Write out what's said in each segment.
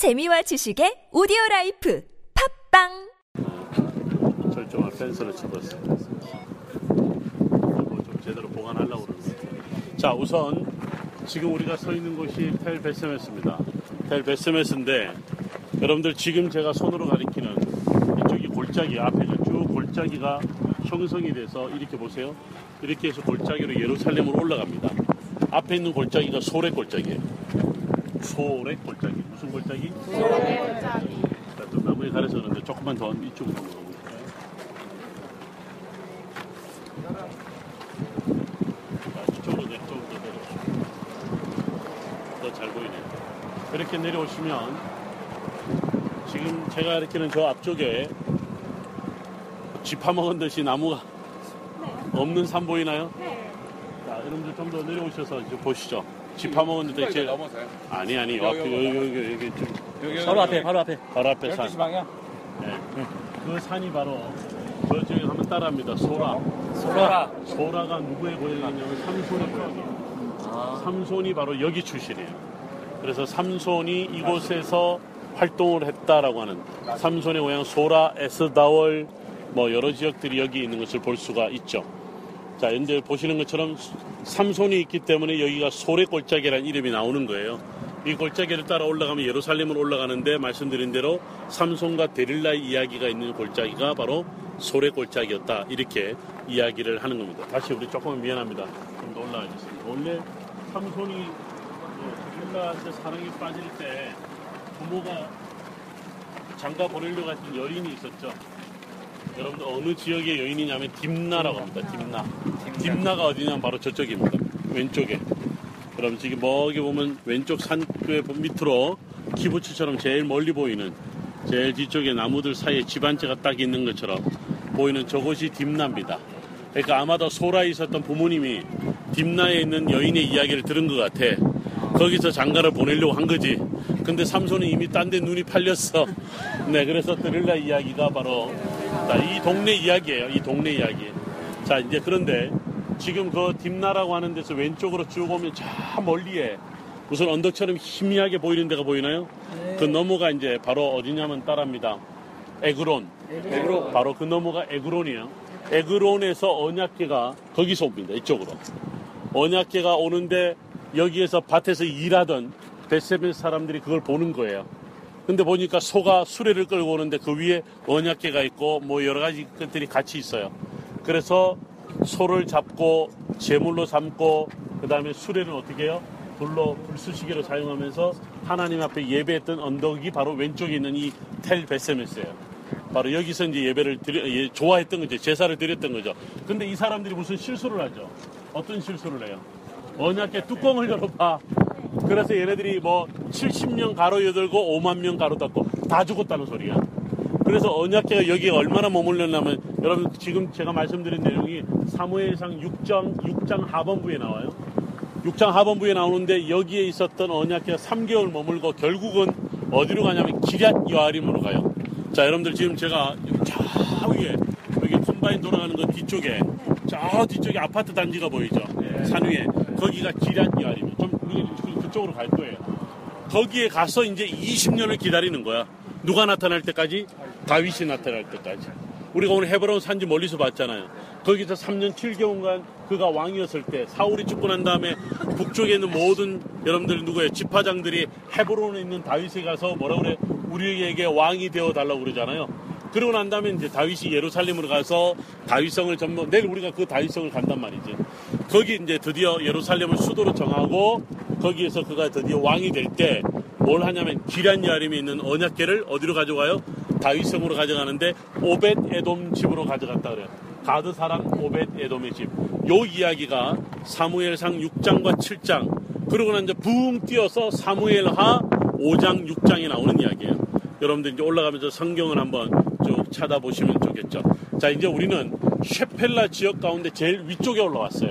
재미와 지식의 오디오 라이프 팟빵 절정한 펜스를 쳐봤어요. 좀 제대로 보관하려고 그러는데. 자, 우선 지금 우리가 서 있는 곳이 텔 벧세메스입니다. 텔 벧세메스인데 여러분들 지금 제가 손으로 가리키는 이쪽이 골짜기 앞에 쭉 골짜기가 형성이 돼서 이렇게 보세요. 이렇게 해서 골짜기로 예루살렘으로 올라갑니다. 앞에 있는 골짜기가 소래 골짜기예요. 소래 골짜기. 무슨 골짜기? 소래 골짜기. 자, 또 나무에 가려서 그런데 조금만 더 이쪽으로 넘어가볼까요? 자, 이쪽으로 내, 내려오시면 더 잘 보이네요. 이렇게 내려오시면 지금 제가 이렇게는 저 앞쪽에 쥐 파먹은 듯이 나무가 없는 산 보이나요? 자, 여러분들 좀 더 내려오셔서 이제 보시죠. 쥐 파먹은 듯이 제일 넘어서요. 아니 아니 여기, 앞에 여기 여기 여기 좀 여기, 바로 앞에, 바로 앞에. 바로 앞에 산. 12시 방향. 네. 그 산이 바로 저쪽에 한번 따라합니다. 소라. 소라. 소라가 누구의 고향이냐면 삼손의 고향이에요. 아. 삼손이 바로 여기 출신이에요. 그래서 삼손이 이곳에서 활동을 했다라고 하는 삼손의 고향 소라, 에스다월 뭐 여러 지역들이 여기 있는 것을 볼 수가 있죠. 자, 현재 보시는 것처럼 삼손이 있기 때문에 여기가 소래 골짜기라는 이름이 나오는 거예요. 이 골짜기를 따라 올라가면 예루살렘으로 올라가는데 말씀드린 대로 삼손과 데릴라의 이야기가 있는 골짜기가 바로 소래 골짜기였다. 이렇게 이야기를 하는 겁니다. 다시 우리 조금 미안합니다. 좀 더 올라가겠습니다. 원래 삼손이 어, 데릴라한테 사랑에 빠질 때 부모가 장가 보내려고 했던 여인이 있었죠. 여러분들 어느 지역의 여인이냐면 딥나라고 합니다. 딥나. 딥나가 어디냐면 바로 저쪽입니다. 왼쪽에. 그럼 지금 멀리 보면 왼쪽 산의 밑으로 키부츠처럼 제일 멀리 보이는 제일 뒤쪽에 나무들 사이에 집 한 채가 딱 있는 것처럼 보이는 저곳이 딥나입니다. 그러니까 아마도 소라에 있었던 부모님이 딥나에 있는 여인의 이야기를 들은 것 같아. 거기서 장가를 보내려고 한 거지. 근데 삼손은 이미 딴 데 눈이 팔렸어. 네, 그래서 드릴라 이야기가 바로 자, 이 동네 이야기예요. 이 동네 이야기. 자, 이제 그런데 지금 그 딤나라고 하는 데서 왼쪽으로 쭉 오면 저 멀리에 무슨 언덕처럼 희미하게 보이는 데가 보이나요? 그 너머가 이제 바로 어디냐면 따라합니다. 에그론. 에그론. 바로 그 너머가 에그론이에요. 에그론에서 언약궤가 거기서 옵니다. 이쪽으로. 언약계가 오는데 여기에서 밭에서 일하던 베세베 사람들이 그걸 보는 거예요. 근데 보니까 소가 수레를 끌고 오는데 그 위에 언약계가 있고 뭐 여러 가지 것들이 같이 있어요. 그래서 소를 잡고 제물로 삼고 그 다음에 수레를 어떻게 해요? 불로 불수시개로 사용하면서 하나님 앞에 예배했던 언덕이 바로 왼쪽에 있는 이 텔 베세메스예요. 바로 여기서 이제 예배를 드려, 예, 좋아했던 거죠. 제사를 드렸던 거죠. 근데 이 사람들이 무슨 실수를 하죠. 어떤 실수를 해요? 언약계 뚜껑을 열어봐. 그래서 얘네들이 뭐 70명 가로 여들고 5만 명 가로 닫고 다 죽었다는 소리야. 그래서 언약계가 여기에 얼마나 머물렀냐면 여러분 지금 제가 말씀드린 내용이 사무엘상 6장 6장 하반부에 나와요. 6장 하반부에 나오는데 여기에 있었던 언약계가 3개월 머물고 결국은 어디로 가냐면 기럇 여아림으로 가요. 자 여러분들 지금 제가 저 위에 여기 컴바인 돌아가는 그 뒤쪽에 저 뒤쪽에 아파트 단지가 보이죠. 산 위에 거기가 기럇 여아림. 좀 우리 그쪽으로 갈 거예요. 거기에 가서 이제 20년을 기다리는 거야. 누가 나타날 때까지? 다윗이 나타날 때까지. 우리가 오늘 헤브론 산지 멀리서 봤잖아요. 거기서 3년 7개월간 그가 왕이었을 때 사울이 죽고 난 다음에 북쪽에 있는 모든 여러분들 누구예요? 지파장들이 헤브론에 있는 다윗에 가서 뭐라 그래? 우리에게 왕이 되어 달라고 그러잖아요. 그러고 난 다음에 이제 다윗이 예루살렘으로 가서 다윗성을 전부 내일 우리가 그 다윗성을 간단 말이지. 거기 이제 드디어 예루살렘을 수도로 정하고 거기에서 그가 드디어 왕이 될 때 뭘 하냐면 기란 야림에 있는 언약계를 어디로 가져가요? 다윗성으로 가져가는데 오벳 에돔 집으로 가져갔다 그래요. 가드 사람 오벳 에돔의 집. 요 이야기가 사무엘상 6장과 7장 그러고 난 이제 붕 뛰어서 사무엘하 5장 6장에 나오는 이야기예요. 여러분들 이제 올라가면서 성경을 한번 쭉 찾아보시면 좋겠죠. 자, 이제 우리는 쉐펠라 지역 가운데 제일 위쪽에 올라왔어요.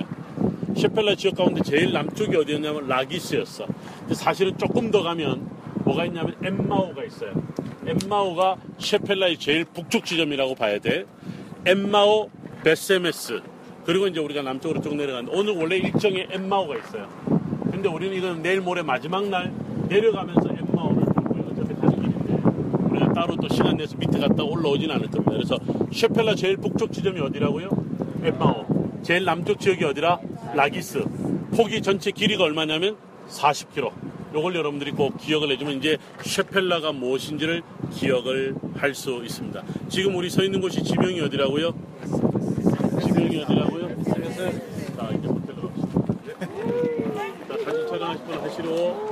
쉐펠라 지역 가운데 제일 남쪽이 어디였냐면 라기스였어. 근데 사실은 조금 더 가면 뭐가 있냐면 엠마오가 있어요. 엠마오가 쉐펠라의 제일 북쪽 지점이라고 봐야 돼. 엠마오, 베세메스. 그리고 이제 우리가 남쪽으로 쭉 내려가는데 오늘 원래 일정에 엠마오가 있어요. 근데 우리는 이건 내일 모레 마지막 날 내려가면서 엠마오를 돌고요. 어차피 다 따로 또 시간 내서 밑에 갔다 올라오진 않을 겁니다. 그래서 셰펠라 제일 북쪽 지점이 어디라고요? 엠마오. 제일 남쪽 지역이 어디라? 라기스. 폭이 전체 길이가 얼마냐면 40km 요걸 여러분들이 꼭 기억을 해주면 이제 셰펠라가 무엇인지를 기억을 할 수 있습니다. 지금 우리 서 있는 곳이 지명이 어디라고요? 지명이 어디라고요? 자 이제 호텔로 갑시다. 자 다시 촬영하실 분 하시로